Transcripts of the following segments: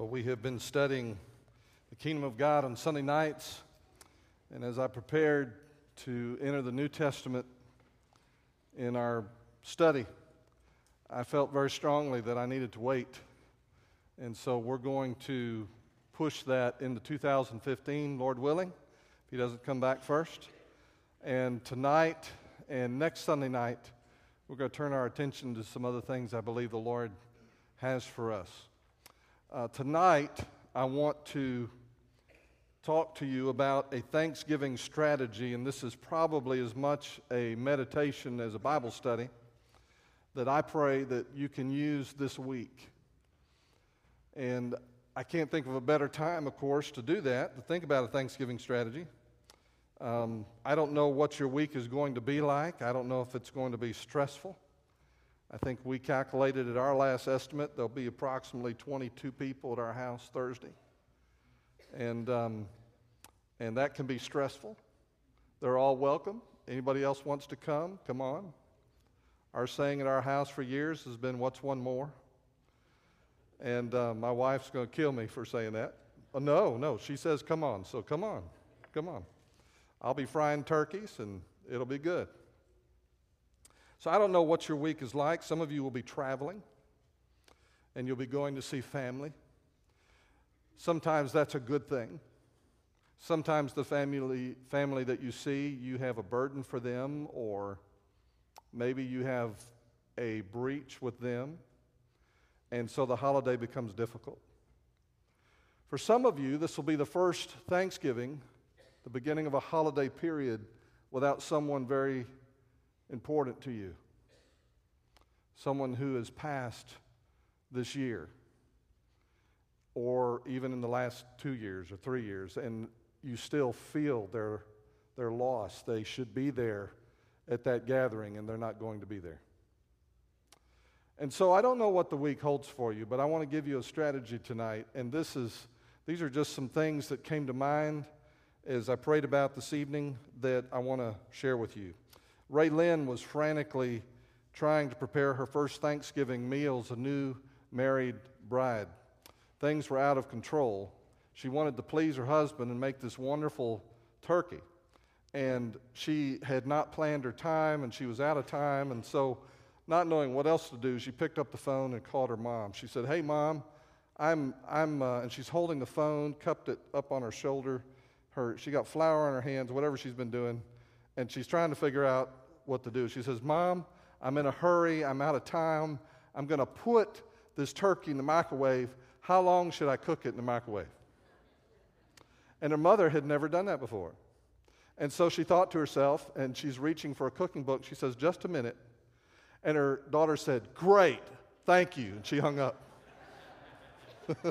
Well, we have been studying the kingdom of God on Sunday nights, and as I prepared to enter the New Testament in our study, I felt very strongly that I needed to wait. And so we're going to push that into 2015, Lord willing, if He doesn't come back first. And tonight and next Sunday night, we're going to turn our attention to some other things I believe the Lord has for us. Uh, tonight, I want to talk to you about a Thanksgiving strategy, and this is probably as much a meditation as a Bible study that I pray that you can use this week. And I can't think of a better time, of course, to do that, to think about a Thanksgiving strategy. Um, I don't know what your week is going to be like. I don't know if it's going to be stressful. I think we calculated at our last estimate there'll be approximately 22 people at our house Thursday. And, um, and that can be stressful. They're all welcome. Anybody else wants to come? Come on. Our saying at our house for years has been, What's one more? And uh, my wife's going to kill me for saying that. Uh, no, no. She says, Come on. So come on. Come on. I'll be frying turkeys and it'll be good. So I don't know what your week is like. Some of you will be traveling and you'll be going to see family. Sometimes that's a good thing. Sometimes the family, family that you see, you have a burden for them, or maybe you have a breach with them, and so the holiday becomes difficult. For some of you, this will be the first Thanksgiving, the beginning of a holiday period, without someone very important to you? Someone who has passed this year, or even in the last two years or three years, and you still feel their, their loss. They should be there at that gathering, and they're not going to be there. And so I don't know what the week holds for you, but I want to give you a strategy tonight. And this is, these are just some things that came to mind as I prayed about this evening that I want to share with you. Ray Lynn was frantically trying to prepare her first Thanksgiving meal as a new married bride. Things were out of control. She wanted to please her husband and make this wonderful turkey. And she had not planned her time and she was out of time. And so, not knowing what else to do, she picked up the phone and called her mom. She said, Hey, mom, I'm, I'm, uh, and she's holding the phone, cupped it up on her shoulder. Her, she got flour on her hands, whatever she's been doing, and she's trying to figure out what to do. She says, Mom, I'm in a hurry. I'm out of time. I'm going to put this turkey in the microwave. How long should I cook it in the microwave? And her mother had never done that before. And so she thought to herself, and she's reaching for a cooking book. She says, Just a minute. And her daughter said, Great, thank you. And she hung up.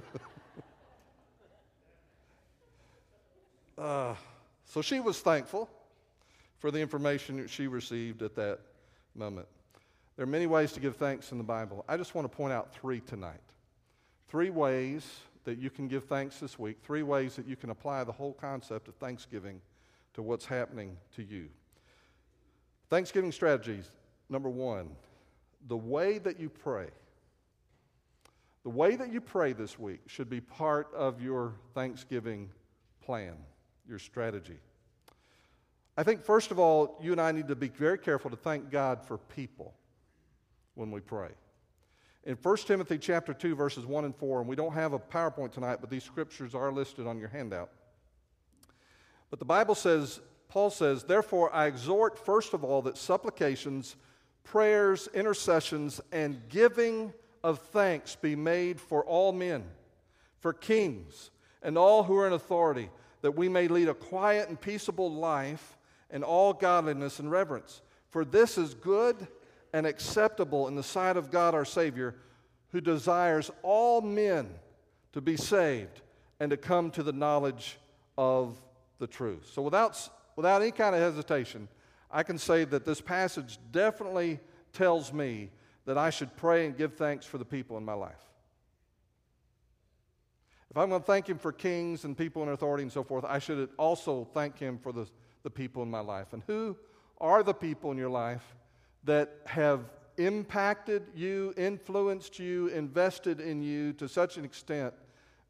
uh, so she was thankful for the information she received at that moment. There are many ways to give thanks in the Bible. I just want to point out three tonight. Three ways that you can give thanks this week, three ways that you can apply the whole concept of Thanksgiving to what's happening to you. Thanksgiving strategies number one, the way that you pray. The way that you pray this week should be part of your Thanksgiving plan, your strategy. I think, first of all, you and I need to be very careful to thank God for people when we pray. In 1 Timothy chapter 2, verses 1 and 4, and we don't have a PowerPoint tonight, but these scriptures are listed on your handout. But the Bible says, Paul says, Therefore I exhort, first of all, that supplications, prayers, intercessions, and giving of thanks be made for all men, for kings, and all who are in authority, that we may lead a quiet and peaceable life and all godliness and reverence. For this is good and acceptable in the sight of God our Savior, who desires all men to be saved and to come to the knowledge of the truth. So, without, without any kind of hesitation, I can say that this passage definitely tells me that I should pray and give thanks for the people in my life. If I'm going to thank Him for kings and people in authority and so forth, I should also thank Him for the the people in my life. And who are the people in your life that have impacted you, influenced you, invested in you to such an extent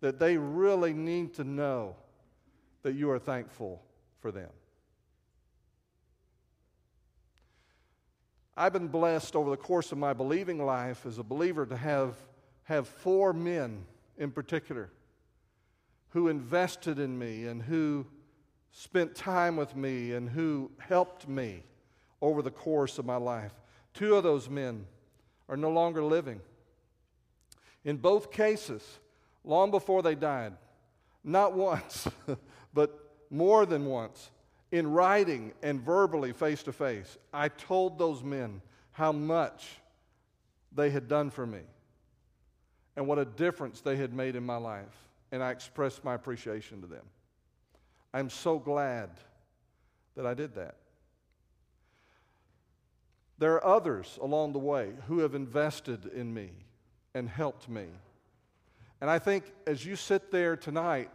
that they really need to know that you are thankful for them. I've been blessed over the course of my believing life as a believer to have, have four men in particular who invested in me and who spent time with me and who helped me over the course of my life. Two of those men are no longer living. In both cases, long before they died, not once, but more than once, in writing and verbally face to face, I told those men how much they had done for me and what a difference they had made in my life. And I expressed my appreciation to them. I'm so glad that I did that. There are others along the way who have invested in me and helped me. And I think as you sit there tonight,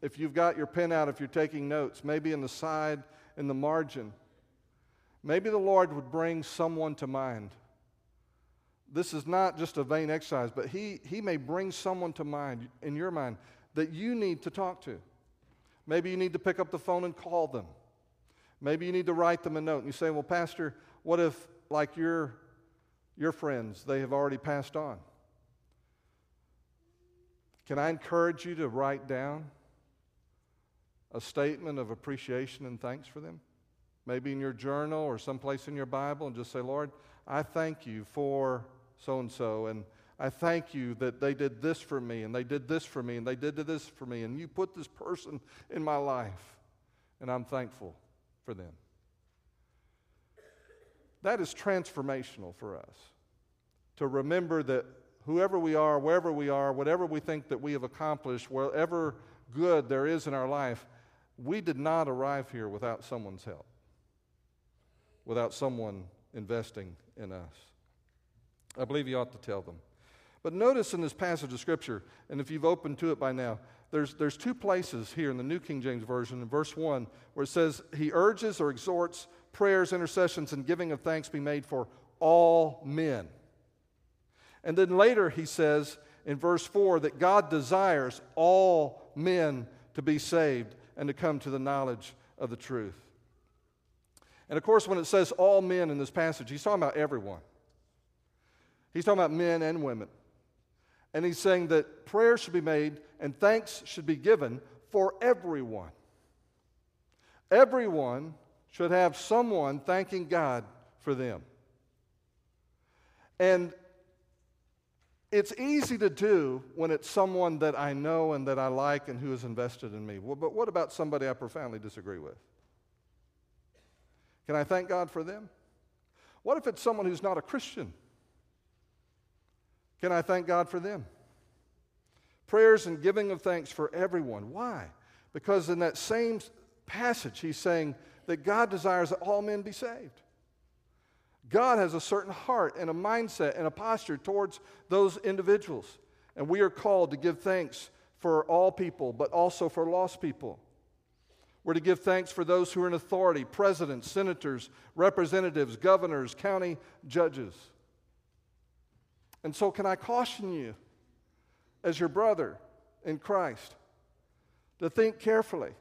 if you've got your pen out, if you're taking notes, maybe in the side, in the margin, maybe the Lord would bring someone to mind. This is not just a vain exercise, but he, he may bring someone to mind in your mind that you need to talk to. Maybe you need to pick up the phone and call them. Maybe you need to write them a note. And you say, Well, Pastor, what if like your, your friends, they have already passed on. Can I encourage you to write down a statement of appreciation and thanks for them? Maybe in your journal or someplace in your Bible, and just say, Lord, I thank you for so and so, and I thank you that they did this for me, and they did this for me, and they did this for me, and you put this person in my life, and I'm thankful for them. That is transformational for us. To remember that whoever we are, wherever we are, whatever we think that we have accomplished, wherever good there is in our life, we did not arrive here without someone's help, without someone investing in us. I believe you ought to tell them. But notice in this passage of Scripture, and if you've opened to it by now, there's, there's two places here in the New King James Version, in verse 1, where it says, He urges or exhorts prayers, intercessions, and giving of thanks be made for all men. And then later he says in verse 4 that God desires all men to be saved and to come to the knowledge of the truth. And of course, when it says all men in this passage, he's talking about everyone. He's talking about men and women. And he's saying that prayer should be made and thanks should be given for everyone. Everyone should have someone thanking God for them. And it's easy to do when it's someone that I know and that I like and who is invested in me. Well, but what about somebody I profoundly disagree with? Can I thank God for them? What if it's someone who's not a Christian? Can I thank God for them? Prayers and giving of thanks for everyone. Why? Because in that same passage, he's saying, that God desires that all men be saved. God has a certain heart and a mindset and a posture towards those individuals. And we are called to give thanks for all people, but also for lost people. We're to give thanks for those who are in authority presidents, senators, representatives, governors, county judges. And so, can I caution you, as your brother in Christ, to think carefully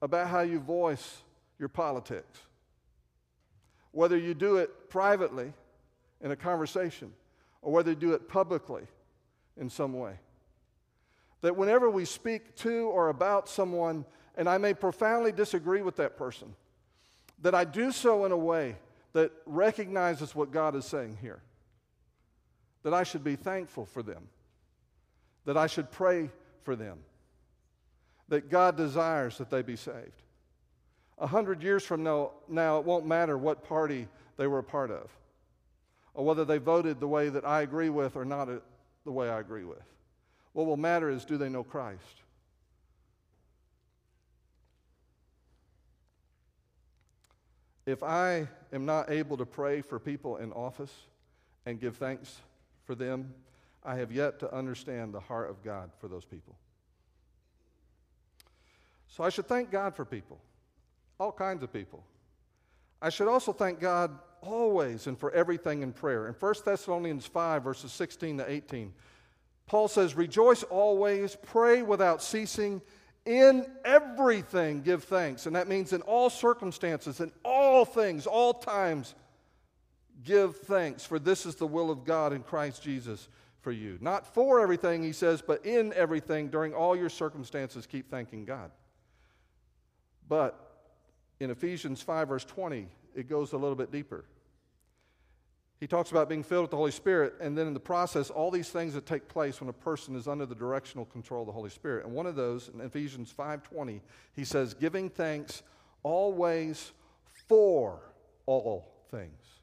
about how you voice your politics. Whether you do it privately in a conversation or whether you do it publicly in some way. That whenever we speak to or about someone, and I may profoundly disagree with that person, that I do so in a way that recognizes what God is saying here. That I should be thankful for them. That I should pray for them. That God desires that they be saved. A hundred years from now, now, it won't matter what party they were a part of, or whether they voted the way that I agree with or not the way I agree with. What will matter is do they know Christ? If I am not able to pray for people in office and give thanks for them, I have yet to understand the heart of God for those people. So I should thank God for people all kinds of people. I should also thank God always and for everything in prayer. In 1 Thessalonians 5, verses 16 to 18, Paul says, Rejoice always, pray without ceasing, in everything give thanks. And that means in all circumstances, in all things, all times, give thanks, for this is the will of God in Christ Jesus for you. Not for everything, he says, but in everything, during all your circumstances, keep thanking God. But in Ephesians 5, verse 20, it goes a little bit deeper. He talks about being filled with the Holy Spirit, and then in the process, all these things that take place when a person is under the directional control of the Holy Spirit. And one of those, in Ephesians 5:20, he says, giving thanks always for all things.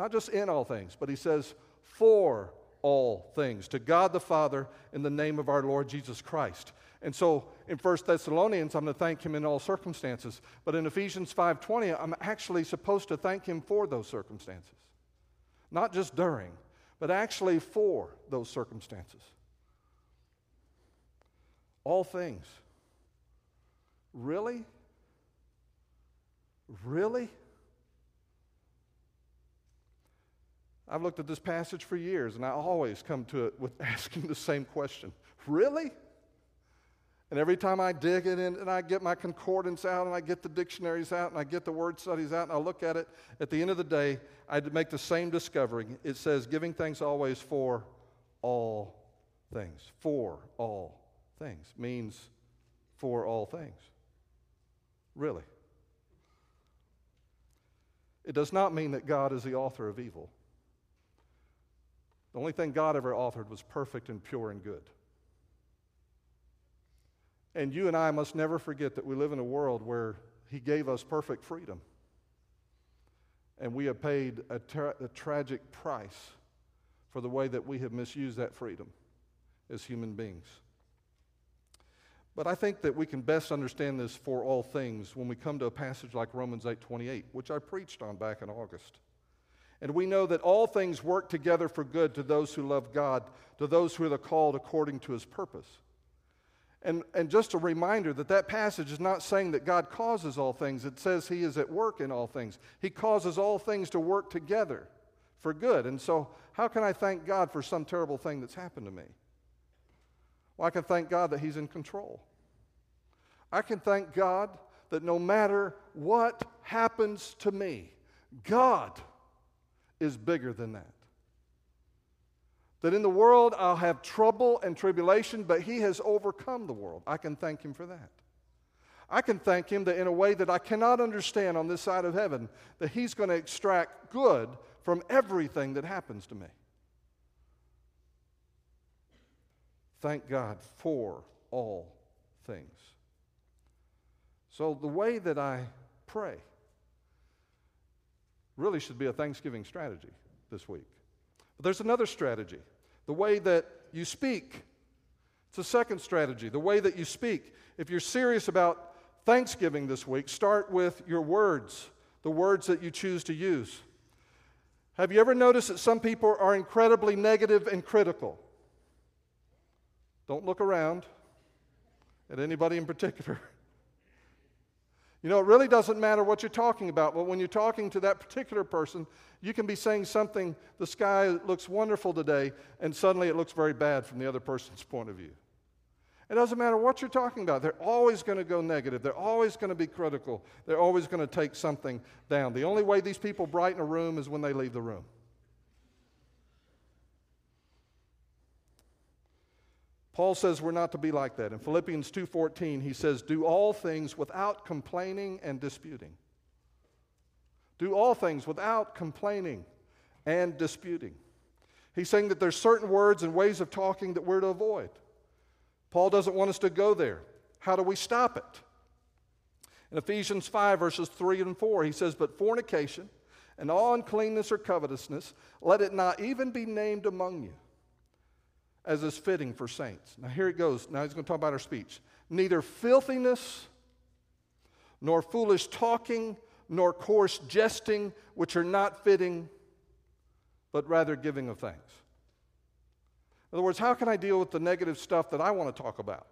Not just in all things, but he says, for all things. To God the Father in the name of our Lord Jesus Christ. And so in 1 Thessalonians, I'm going to thank him in all circumstances. But in Ephesians 5:20, I'm actually supposed to thank him for those circumstances. Not just during, but actually for those circumstances. All things. Really? Really? I've looked at this passage for years and I always come to it with asking the same question Really? And every time I dig it in and I get my concordance out and I get the dictionaries out and I get the word studies out and I look at it, at the end of the day, I make the same discovery. It says, giving thanks always for all things. For all things means for all things. Really. It does not mean that God is the author of evil. The only thing God ever authored was perfect and pure and good. And you and I must never forget that we live in a world where He gave us perfect freedom. And we have paid a, tra- a tragic price for the way that we have misused that freedom as human beings. But I think that we can best understand this for all things when we come to a passage like Romans 8:28, which I preached on back in August. And we know that all things work together for good to those who love God, to those who are called according to his purpose. And, and just a reminder that that passage is not saying that God causes all things. It says He is at work in all things. He causes all things to work together for good. And so, how can I thank God for some terrible thing that's happened to me? Well, I can thank God that He's in control. I can thank God that no matter what happens to me, God is bigger than that. That in the world I'll have trouble and tribulation, but He has overcome the world. I can thank Him for that. I can thank Him that in a way that I cannot understand on this side of heaven, that He's going to extract good from everything that happens to me. Thank God for all things. So, the way that I pray really should be a Thanksgiving strategy this week. But there's another strategy the way that you speak. It's a second strategy, the way that you speak. If you're serious about Thanksgiving this week, start with your words, the words that you choose to use. Have you ever noticed that some people are incredibly negative and critical? Don't look around at anybody in particular. You know, it really doesn't matter what you're talking about, but when you're talking to that particular person, you can be saying something, the sky looks wonderful today, and suddenly it looks very bad from the other person's point of view. It doesn't matter what you're talking about. They're always going to go negative. They're always going to be critical. They're always going to take something down. The only way these people brighten a room is when they leave the room. Paul says we're not to be like that. In Philippians 2:14, he says, "Do all things without complaining and disputing." Do all things without complaining and disputing. He's saying that there's certain words and ways of talking that we're to avoid. Paul doesn't want us to go there. How do we stop it? In Ephesians 5, verses 3 and 4, he says, But fornication and all uncleanness or covetousness, let it not even be named among you as is fitting for saints. Now, here it goes. Now, he's going to talk about our speech. Neither filthiness, nor foolish talking, nor coarse jesting, which are not fitting, but rather giving of thanks. In other words, how can I deal with the negative stuff that I want to talk about?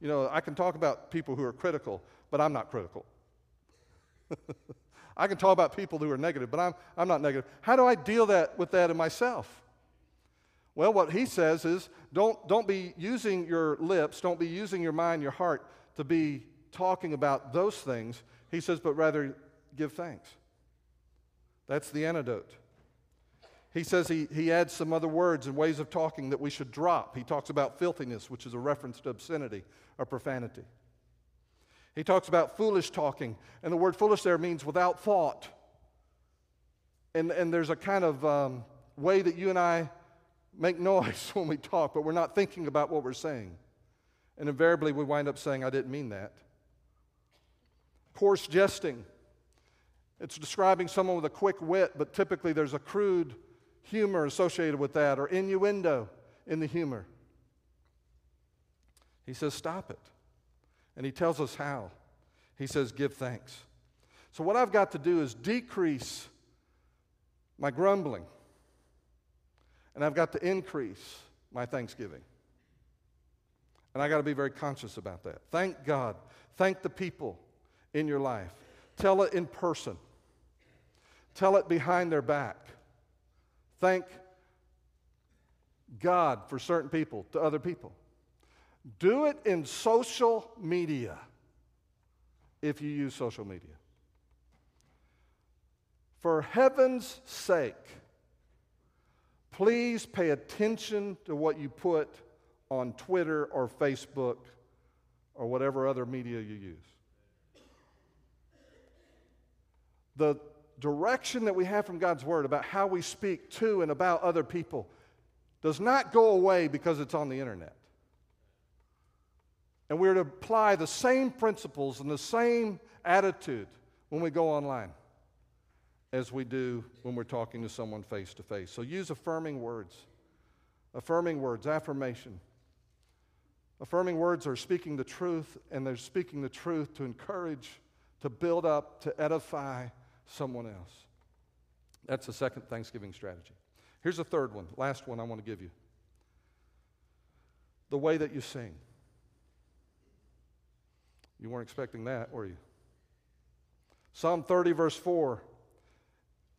You know, I can talk about people who are critical, but I'm not critical. I can talk about people who are negative, but I'm, I'm not negative. How do I deal that, with that in myself? Well, what he says is don't, don't be using your lips, don't be using your mind, your heart to be talking about those things. He says, but rather give thanks. That's the antidote. He says he, he adds some other words and ways of talking that we should drop. He talks about filthiness, which is a reference to obscenity or profanity. He talks about foolish talking, and the word foolish there means without thought. And, and there's a kind of um, way that you and I make noise when we talk, but we're not thinking about what we're saying. And invariably, we wind up saying, I didn't mean that. Coarse jesting. It's describing someone with a quick wit, but typically there's a crude humor associated with that or innuendo in the humor. He says, Stop it. And he tells us how. He says, Give thanks. So, what I've got to do is decrease my grumbling, and I've got to increase my thanksgiving. And I got to be very conscious about that. Thank God. Thank the people in your life. Tell it in person. Tell it behind their back. Thank God for certain people to other people. Do it in social media if you use social media. For heaven's sake, please pay attention to what you put on Twitter or Facebook or whatever other media you use. The direction that we have from God's Word about how we speak to and about other people does not go away because it's on the internet. And we're to apply the same principles and the same attitude when we go online as we do when we're talking to someone face to face. So use affirming words. Affirming words, affirmation. Affirming words are speaking the truth, and they're speaking the truth to encourage, to build up, to edify someone else. That's the second Thanksgiving strategy. Here's a third one, last one I want to give you the way that you sing. You weren't expecting that, were you? Psalm 30, verse 4.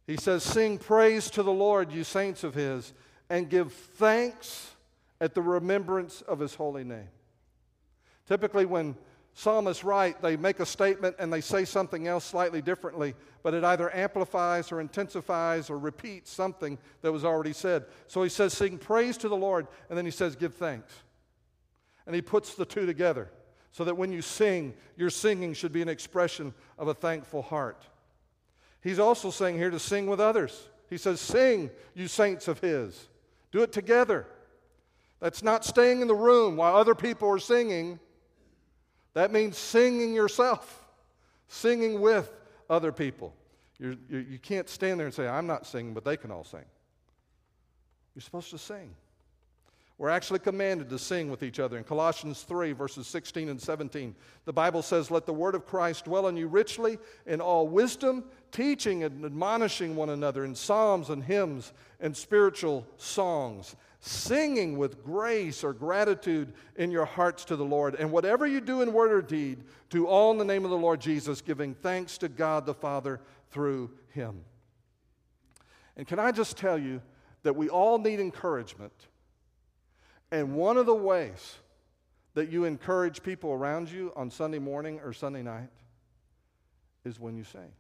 He says, Sing praise to the Lord, you saints of his, and give thanks at the remembrance of his holy name. Typically, when psalmists write, they make a statement and they say something else slightly differently, but it either amplifies or intensifies or repeats something that was already said. So he says, Sing praise to the Lord, and then he says, Give thanks. And he puts the two together so that when you sing, your singing should be an expression of a thankful heart. He's also saying here to sing with others. He says, Sing, you saints of His. Do it together. That's not staying in the room while other people are singing. That means singing yourself, singing with other people. You're, you, you can't stand there and say, I'm not singing, but they can all sing. You're supposed to sing. We're actually commanded to sing with each other. In Colossians 3, verses 16 and 17, the Bible says, Let the word of Christ dwell in you richly in all wisdom, teaching and admonishing one another in psalms and hymns and spiritual songs, singing with grace or gratitude in your hearts to the Lord. And whatever you do in word or deed, do all in the name of the Lord Jesus, giving thanks to God the Father through him. And can I just tell you that we all need encouragement and one of the ways that you encourage people around you on Sunday morning or Sunday night is when you sing.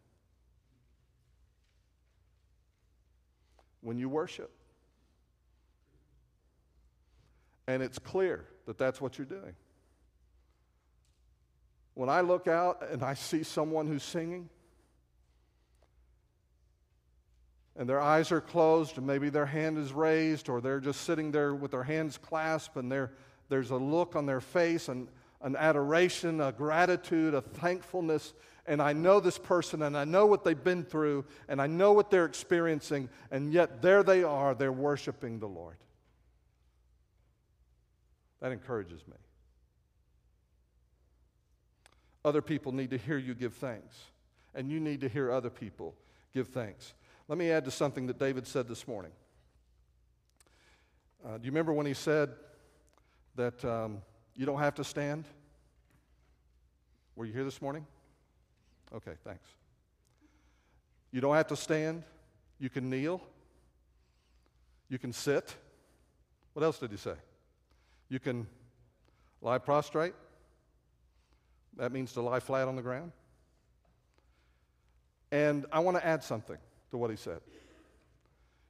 When you worship. And it's clear that that's what you're doing. When I look out and I see someone who's singing, and their eyes are closed, and maybe their hand is raised, or they're just sitting there with their hands clasped, and there's a look on their face, and an adoration, a gratitude, a thankfulness. And I know this person, and I know what they've been through, and I know what they're experiencing, and yet there they are, they're worshiping the Lord. That encourages me. Other people need to hear you give thanks, and you need to hear other people give thanks. Let me add to something that David said this morning. Uh, do you remember when he said that um, you don't have to stand? Were you here this morning? Okay, thanks. You don't have to stand. You can kneel. You can sit. What else did he say? You can lie prostrate. That means to lie flat on the ground. And I want to add something to what he said.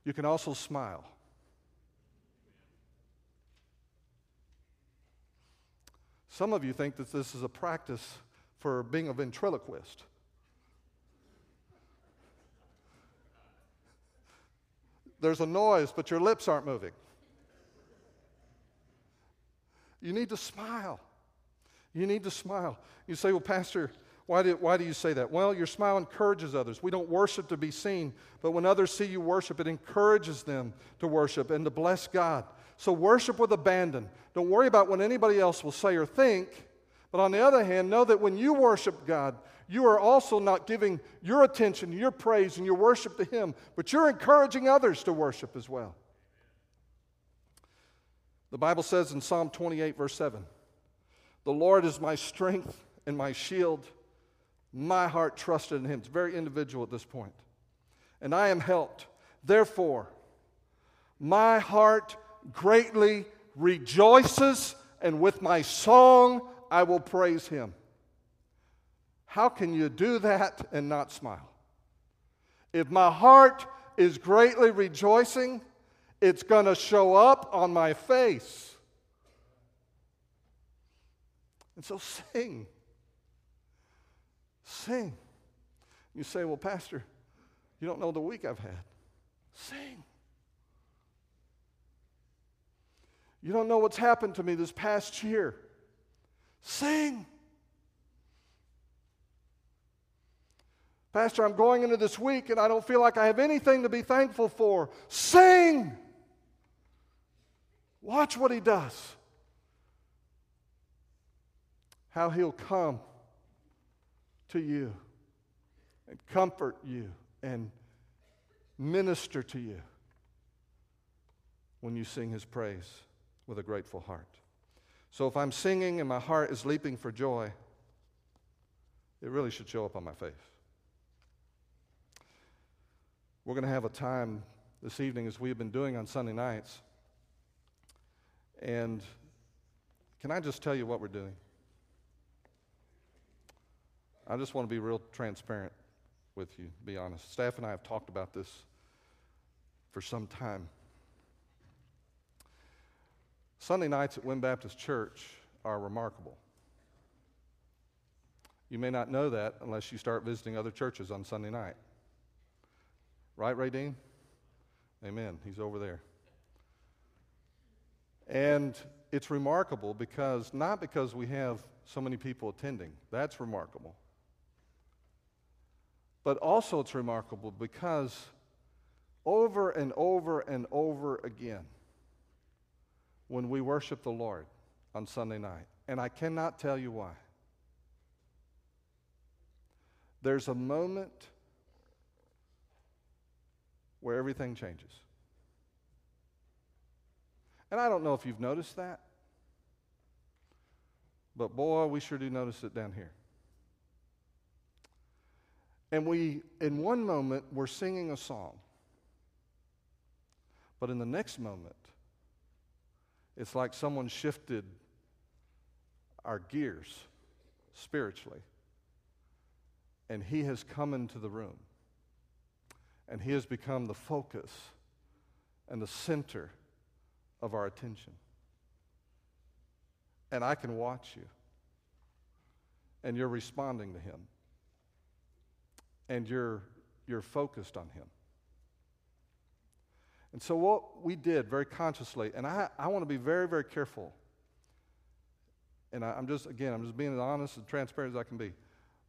You can also smile. Some of you think that this is a practice for being a ventriloquist. There's a noise, but your lips aren't moving. You need to smile. You need to smile. You say, Well, Pastor, why do, why do you say that? Well, your smile encourages others. We don't worship to be seen, but when others see you worship, it encourages them to worship and to bless God. So worship with abandon. Don't worry about what anybody else will say or think. But on the other hand, know that when you worship God, you are also not giving your attention, your praise, and your worship to Him, but you're encouraging others to worship as well. The Bible says in Psalm 28, verse 7 The Lord is my strength and my shield. My heart trusted in Him. It's very individual at this point. And I am helped. Therefore, my heart greatly rejoices, and with my song I will praise Him. How can you do that and not smile? If my heart is greatly rejoicing, it's going to show up on my face. And so sing. Sing. You say, Well, Pastor, you don't know the week I've had. Sing. You don't know what's happened to me this past year. Sing. Pastor, I'm going into this week and I don't feel like I have anything to be thankful for. Sing! Watch what he does. How he'll come to you and comfort you and minister to you when you sing his praise with a grateful heart. So if I'm singing and my heart is leaping for joy, it really should show up on my face. We're going to have a time this evening, as we have been doing on Sunday nights. And can I just tell you what we're doing? I just want to be real transparent with you, be honest. Staff and I have talked about this for some time. Sunday nights at Wynn Baptist Church are remarkable. You may not know that unless you start visiting other churches on Sunday night. Right, Ray Dean? Amen. He's over there. And it's remarkable because, not because we have so many people attending, that's remarkable. But also, it's remarkable because over and over and over again, when we worship the Lord on Sunday night, and I cannot tell you why, there's a moment where everything changes. And I don't know if you've noticed that, but boy, we sure do notice it down here. And we, in one moment, we're singing a song. But in the next moment, it's like someone shifted our gears spiritually. And he has come into the room and He has become the focus and the center of our attention. And I can watch you, and you're responding to Him, and you're, you're focused on Him. And so, what we did very consciously, and I, I want to be very, very careful, and I, I'm just, again, I'm just being as honest and transparent as I can be.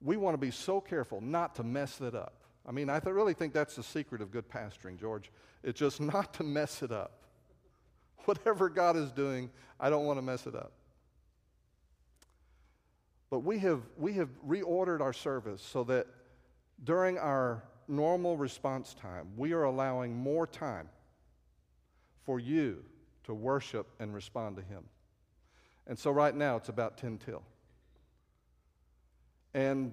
We want to be so careful not to mess that up. I mean, I th- really think that's the secret of good pastoring, George. It's just not to mess it up. Whatever God is doing, I don't want to mess it up. But we have, we have reordered our service so that during our normal response time, we are allowing more time for you to worship and respond to Him. And so right now it's about 10 till. And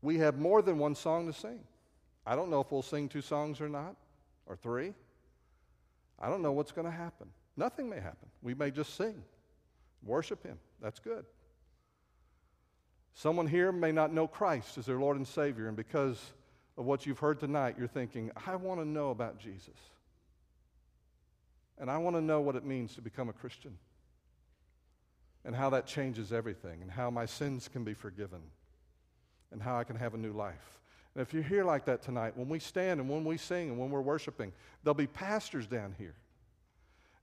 we have more than one song to sing. I don't know if we'll sing two songs or not, or three. I don't know what's going to happen. Nothing may happen. We may just sing, worship Him. That's good. Someone here may not know Christ as their Lord and Savior, and because of what you've heard tonight, you're thinking, I want to know about Jesus. And I want to know what it means to become a Christian, and how that changes everything, and how my sins can be forgiven, and how I can have a new life. And if you're here like that tonight, when we stand and when we sing and when we're worshiping, there'll be pastors down here.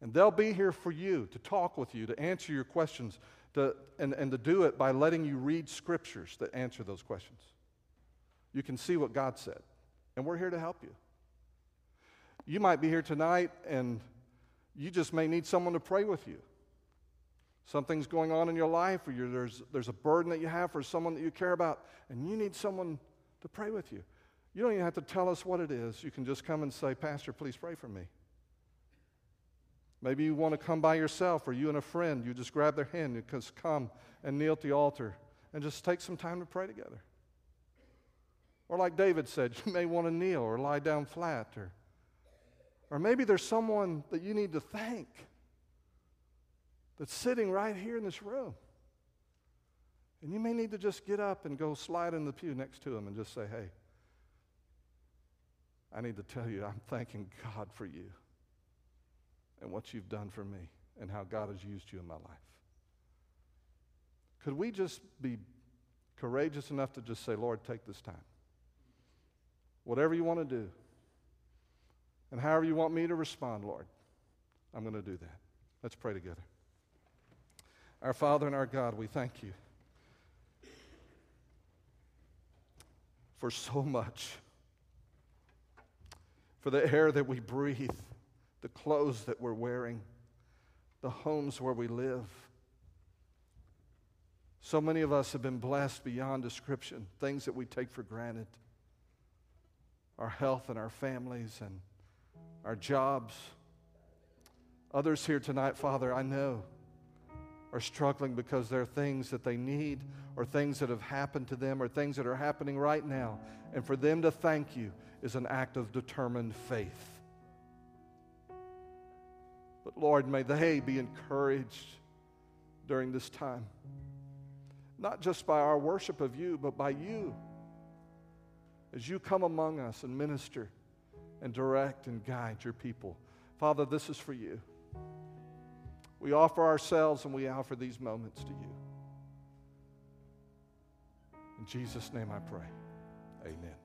And they'll be here for you to talk with you, to answer your questions, to, and, and to do it by letting you read scriptures that answer those questions. You can see what God said, and we're here to help you. You might be here tonight and you just may need someone to pray with you. Something's going on in your life, or there's, there's a burden that you have for someone that you care about, and you need someone to pray with you. You don't even have to tell us what it is. You can just come and say, Pastor, please pray for me. Maybe you want to come by yourself, or you and a friend, you just grab their hand and just come and kneel at the altar and just take some time to pray together. Or, like David said, you may want to kneel or lie down flat, or, or maybe there's someone that you need to thank that's sitting right here in this room. And you may need to just get up and go slide in the pew next to them and just say, hey, I need to tell you, I'm thanking God for you and what you've done for me and how God has used you in my life. Could we just be courageous enough to just say, Lord, take this time? Whatever you want to do, and however you want me to respond, Lord, I'm going to do that. Let's pray together. Our Father and our God, we thank you for so much, for the air that we breathe the clothes that we're wearing, the homes where we live. So many of us have been blessed beyond description, things that we take for granted our health and our families and our jobs. Others here tonight, Father, I know are struggling because there are things that they need or things that have happened to them or things that are happening right now. And for them to thank you is an act of determined faith. But Lord, may they be encouraged during this time. Not just by our worship of you, but by you. As you come among us and minister and direct and guide your people. Father, this is for you. We offer ourselves and we offer these moments to you. In Jesus' name I pray. Amen.